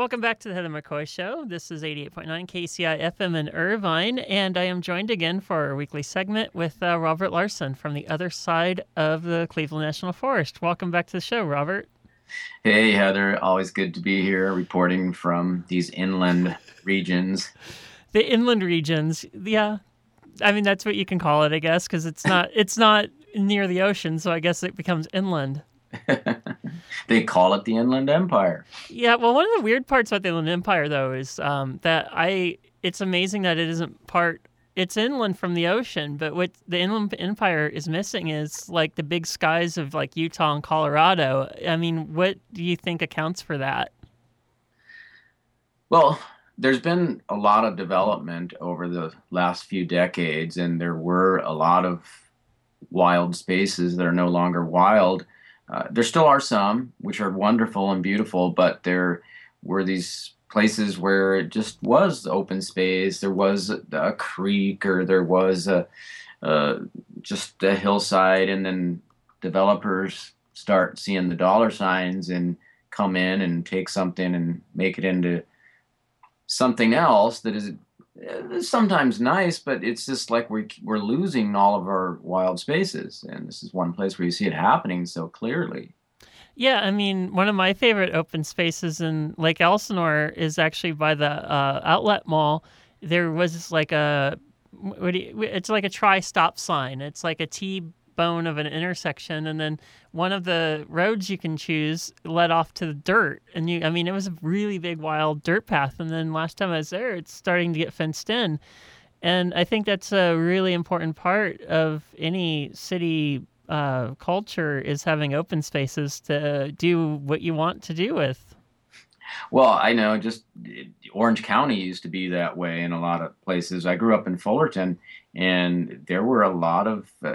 Welcome back to the Heather McCoy Show. This is 88.9 KUCI FM in Irvine, and I am joined again for our weekly segment with uh, Robert Larson from the other side of the Cleveland National Forest. Welcome back to the show, Robert. Hey, Heather. Always good to be here reporting from these inland regions. The inland regions, yeah. I mean, that's what you can call it, I guess, because it's not it's not near the ocean, so I guess it becomes inland. they call it the Inland Empire. Yeah, well, one of the weird parts about the Inland Empire, though, is um, that I it's amazing that it isn't part. It's inland from the ocean, but what the Inland Empire is missing is like the big skies of like Utah and Colorado. I mean, what do you think accounts for that? Well, there's been a lot of development over the last few decades, and there were a lot of wild spaces that are no longer wild uh, there still are some which are wonderful and beautiful, but there were these places where it just was open space. There was a, a creek or there was a, just a hillside, and then developers start seeing the dollar signs and come in and take something and make it into something else that is sometimes nice, but it's just like we're, we're losing all of our wild spaces. And this is one place where you see it happening so clearly. Yeah, I mean, one of my favorite open spaces in Lake Elsinore is actually by the uh, outlet mall. There was like a, you, it's like a tri stop sign. It's like a T bone of an intersection, and then one of the roads you can choose led off to the dirt. And you, I mean, it was a really big, wild dirt path. And then last time I was there, it's starting to get fenced in. And I think that's a really important part of any city uh, culture is having open spaces to do what you want to do with. Well, I know just Orange County used to be that way in a lot of places. I grew up in Fullerton, and there were a lot of uh,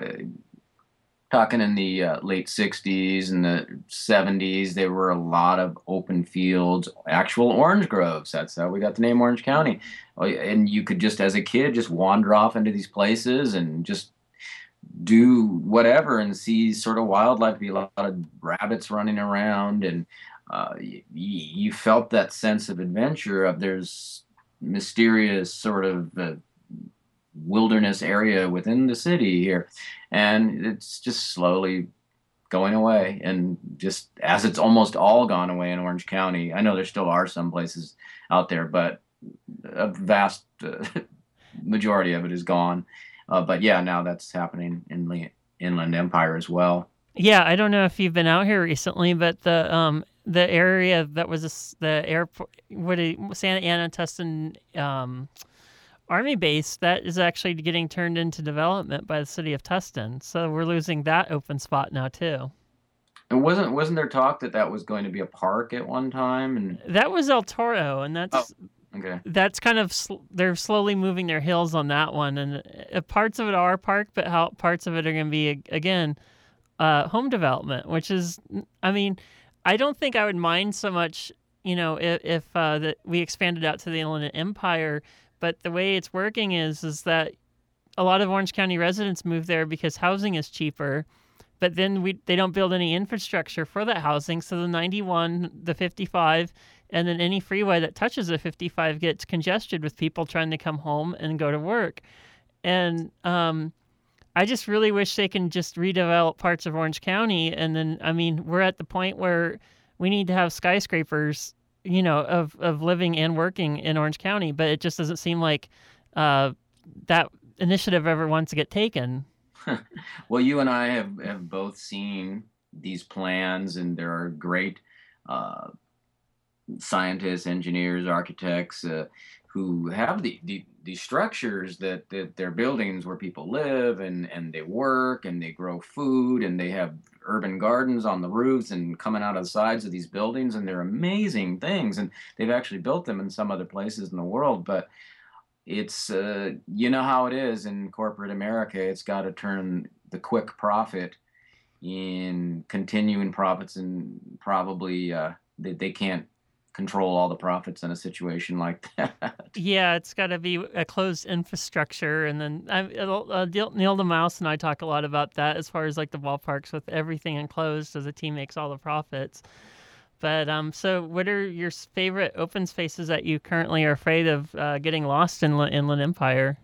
talking in the uh, late 60s and the 70s there were a lot of open fields actual orange groves. That's how we got the name orange county. Oh, and you could just as a kid just wander off into these places and just do whatever and see sort of wildlife. Be a lot of rabbits running around and uh, you, you, felt that sense of adventure of there's mysterious sort of uh, wilderness area within the city here. And it's just slowly going away and just as it's almost all gone away in orange county. I know there still are some places out there but a vast uh, majority of it is gone. Uh, but yeah now that's happening in the inland empire as well. Yeah i don't know if you've been out here recently but the um the area that was a, the airport what santa ana tustin um Army base that is actually getting turned into development by the city of Tustin. So we're losing that open spot now too. And wasn't wasn't there talk that that was going to be a park at one time? And that was El Toro, and that's oh, okay. That's kind of sl- they're slowly moving their hills on that one, and uh, parts of it are park, but how parts of it are going to be again uh, home development, which is, I mean, I don't think I would mind so much, you know, if, if uh, that we expanded out to the Inland Empire but the way it's working is is that a lot of Orange County residents move there because housing is cheaper. But then we they don't build any infrastructure for that housing, so the 91, the 55, and then any freeway that touches the 55 gets congested with people trying to come home and go to work. And um, I just really wish they can just redevelop parts of Orange County. And then, I mean, we're at the point where we need to have skyscrapers you know, of, of living and working in Orange County, but it just doesn't seem like uh, that initiative ever wants to get taken. well, you and I have, have both seen these plans, and there are great uh, scientists, engineers, architects uh, who have the, the, the structures that, that they're buildings where people live and, and they work and they grow food and they have urban gardens on the roofs and coming out of the sides of these buildings and they're amazing things and they've actually built them in some other places in the world but it's uh, you know how it is in corporate america it's got to turn the quick profit in continuing profits and probably uh, they, they can't control all the profits in a situation like that. Yeah, it's got to be a closed infrastructure, and then I, uh, Neil deMause and I talk a lot about that as far as like the ballparks with everything enclosed, so the team makes all the profits. But um, so what are your favorite open spaces that you currently are afraid of uh, getting lost in Inland Empire?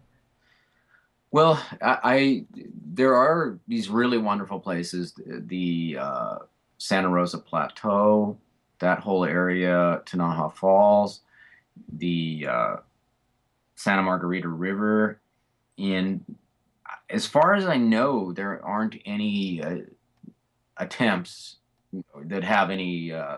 Well, I, I, there are these really wonderful places. The uh, Santa Rosa Plateau, that whole area, Tenaja Falls, the uh, Santa Margarita River, and as far as I know, there aren't any uh, attempts that have any uh,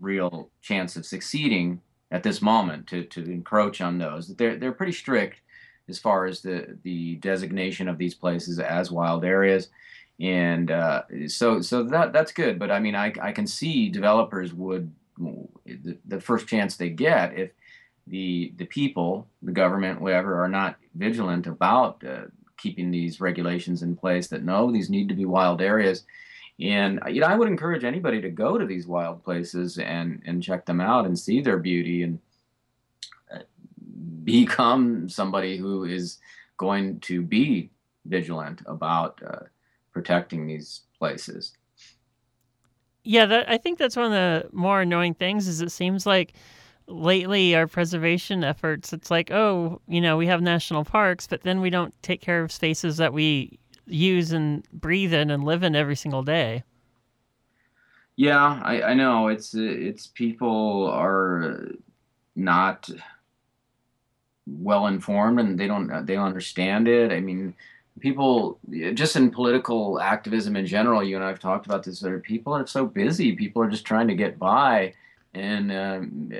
real chance of succeeding at this moment to, to encroach on those. They're they're pretty strict as far as the the designation of these places as wild areas, and uh, so so that that's good. But I mean, I I can see developers would the, the first chance they get if the the people, the government, whatever, are not vigilant about uh, keeping these regulations in place that no, these need to be wild areas. And you know, I would encourage anybody to go to these wild places and and check them out and see their beauty and uh, become somebody who is going to be vigilant about uh, protecting these places. Yeah, that, I think that's one of the more annoying things. Is it seems like lately our preservation efforts it's like oh you know we have national parks but then we don't take care of spaces that we use and breathe in and live in every single day yeah i, I know it's it's people are not well informed and they don't they don't understand it i mean people just in political activism in general you and i've talked about this other people are so busy people are just trying to get by and um,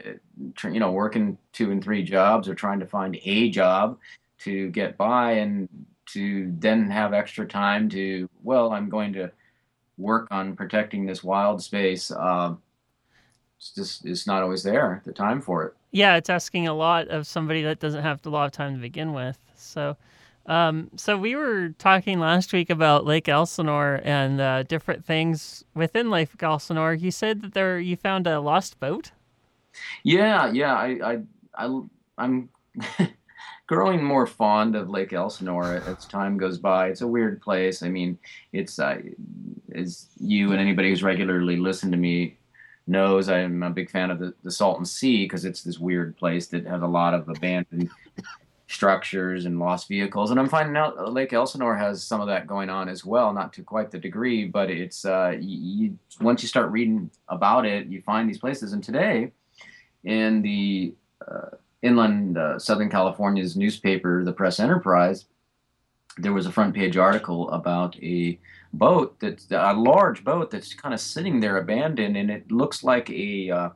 you know working two and three jobs or trying to find a job to get by and to then have extra time to well i'm going to work on protecting this wild space uh, it's just it's not always there the time for it. Yeah it's asking a lot of somebody that doesn't have a lot of time to begin with so um, so we were talking last week about Lake Elsinore and uh, different things within Lake Elsinore. You said that there you found a lost boat. Yeah, yeah. I, I, I I'm growing more fond of Lake Elsinore as time goes by. It's a weird place. I mean, it's uh, as you and anybody who's regularly listened to me knows, I'm a big fan of the, the Salton Sea because it's this weird place that has a lot of abandoned structures and lost vehicles. And I'm finding out Lake Elsinore has some of that going on as well, not to quite the degree, but it's uh, you, once you start reading about it, you find these places. And today, in the uh, inland uh, Southern California's newspaper, the Press Enterprise, there was a front page article about a boat that's a large boat that's kind of sitting there abandoned, and it looks like a uh,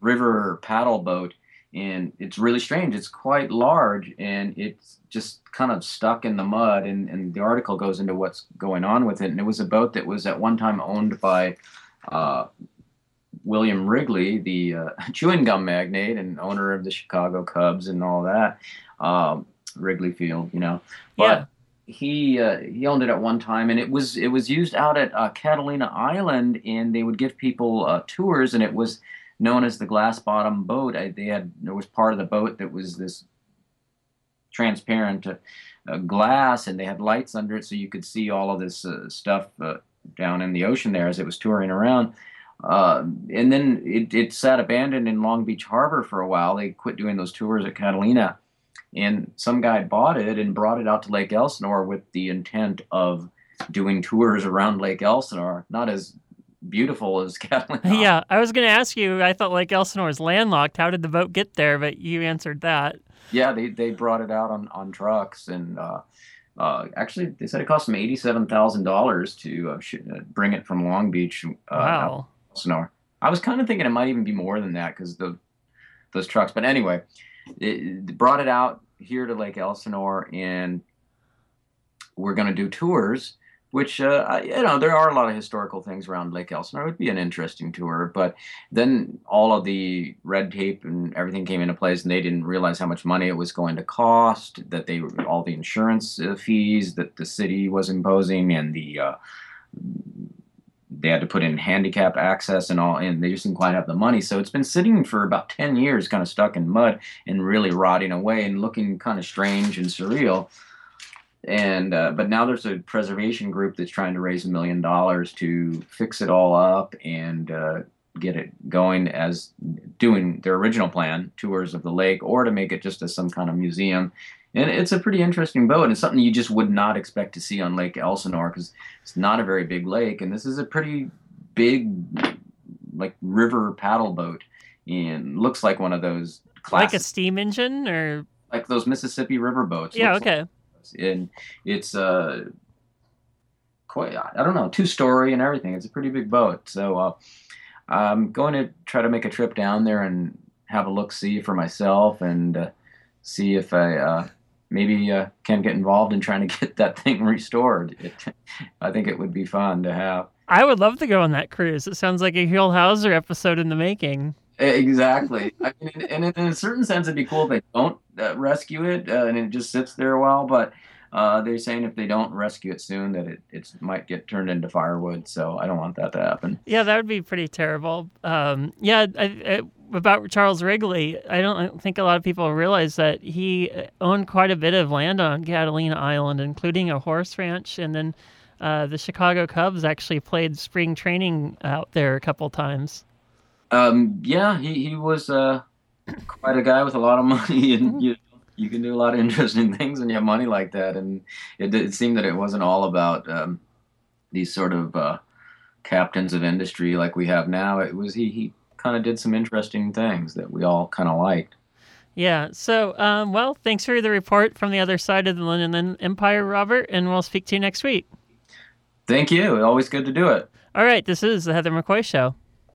river paddle boat and it's really strange. It's quite large and it's just kind of stuck in the mud. And, and the article goes into what's going on with it. And it was a boat that was at one time owned by uh, William Wrigley, the uh, chewing gum magnate and owner of the Chicago Cubs and all that, um, Wrigley Field, you know. But yeah. He uh, he owned it at one time, and it was it was used out at uh, Catalina Island, and they would give people uh, tours, and it was known as the glass bottom boat. I, they had there was part of the boat that was this transparent uh, glass, and they had lights under it, so you could see all of this uh, stuff uh, down in the ocean there as it was touring around. Uh, and then it, it sat abandoned in Long Beach Harbor for a while. They quit doing those tours at Catalina, and some guy bought it and brought it out to Lake Elsinore with the intent of doing tours around Lake Elsinore, not as beautiful as Catalina. Yeah, I was going to ask you. I thought Lake Elsinore is landlocked. How did the boat get there? But you answered that. Yeah, they, they brought it out on, on trucks, and uh, uh, actually they said it cost them eighty seven thousand dollars to uh, sh- uh, bring it from Long Beach. Uh, wow. Elsinore. I was kind of thinking it might even be more than that because the those trucks. But anyway, it, it brought it out here to Lake Elsinore, and we're going to do tours which uh, you know there are a lot of historical things around Lake Elsinore. It would be an interesting tour, but then all of the red tape and everything came into place, and they didn't realize how much money it was going to cost. That they all the insurance uh, fees that the city was imposing, and the uh, they had to put in handicap access and all, and they just didn't quite have the money. So it's been sitting for about ten years, kind of stuck in mud and really rotting away and looking kind of strange and surreal and uh, but now there's a preservation group that's trying to raise a million dollars to fix it all up and uh, get it going as doing their original plan, tours of the lake, or to make it just as some kind of museum. And it's a pretty interesting boat. And it's something you just would not expect to see on Lake Elsinore because it's not a very big lake. And this is a pretty big, like river paddle boat, and looks like one of those classic, like a steam engine or like those Mississippi river boats. Yeah. Okay. Like, and it's uh quite I don't know two story and everything. It's a pretty big boat. So uh, I'm going to try to make a trip down there and have a look see for myself and uh, see if I uh, maybe uh, can get involved in trying to get that thing restored. It, I think it would be fun to have. I would love to go on that cruise. It sounds like a Huell Howser episode in the making. Exactly. I mean, and in a certain sense, it'd be cool if they don't uh, rescue it uh, and it just sits there a while. But uh, they're saying if they don't rescue it soon, that it it might get turned into firewood. So I don't want that to happen. Yeah, that would be pretty terrible. Um, yeah, I, I, about Charles Wrigley, I don't, I don't think a lot of people realize that he owned quite a bit of land on Catalina Island, including a horse ranch, and then uh, the Chicago Cubs actually played spring training out there a couple times. Um, yeah, he he was uh, quite a guy with a lot of money, and mm-hmm. you you can do a lot of interesting things when you have money like that. And it, it seemed that it wasn't all about um, these sort of uh, captains of industry like we have now. It was he he kind of did some interesting things that we all kind of liked. Yeah. So, um, well, thanks for the report from the other side of the London Empire, Robert, and we'll speak to you next week. Thank you. Always good to do it. All right. This is the Heather McCoy Show.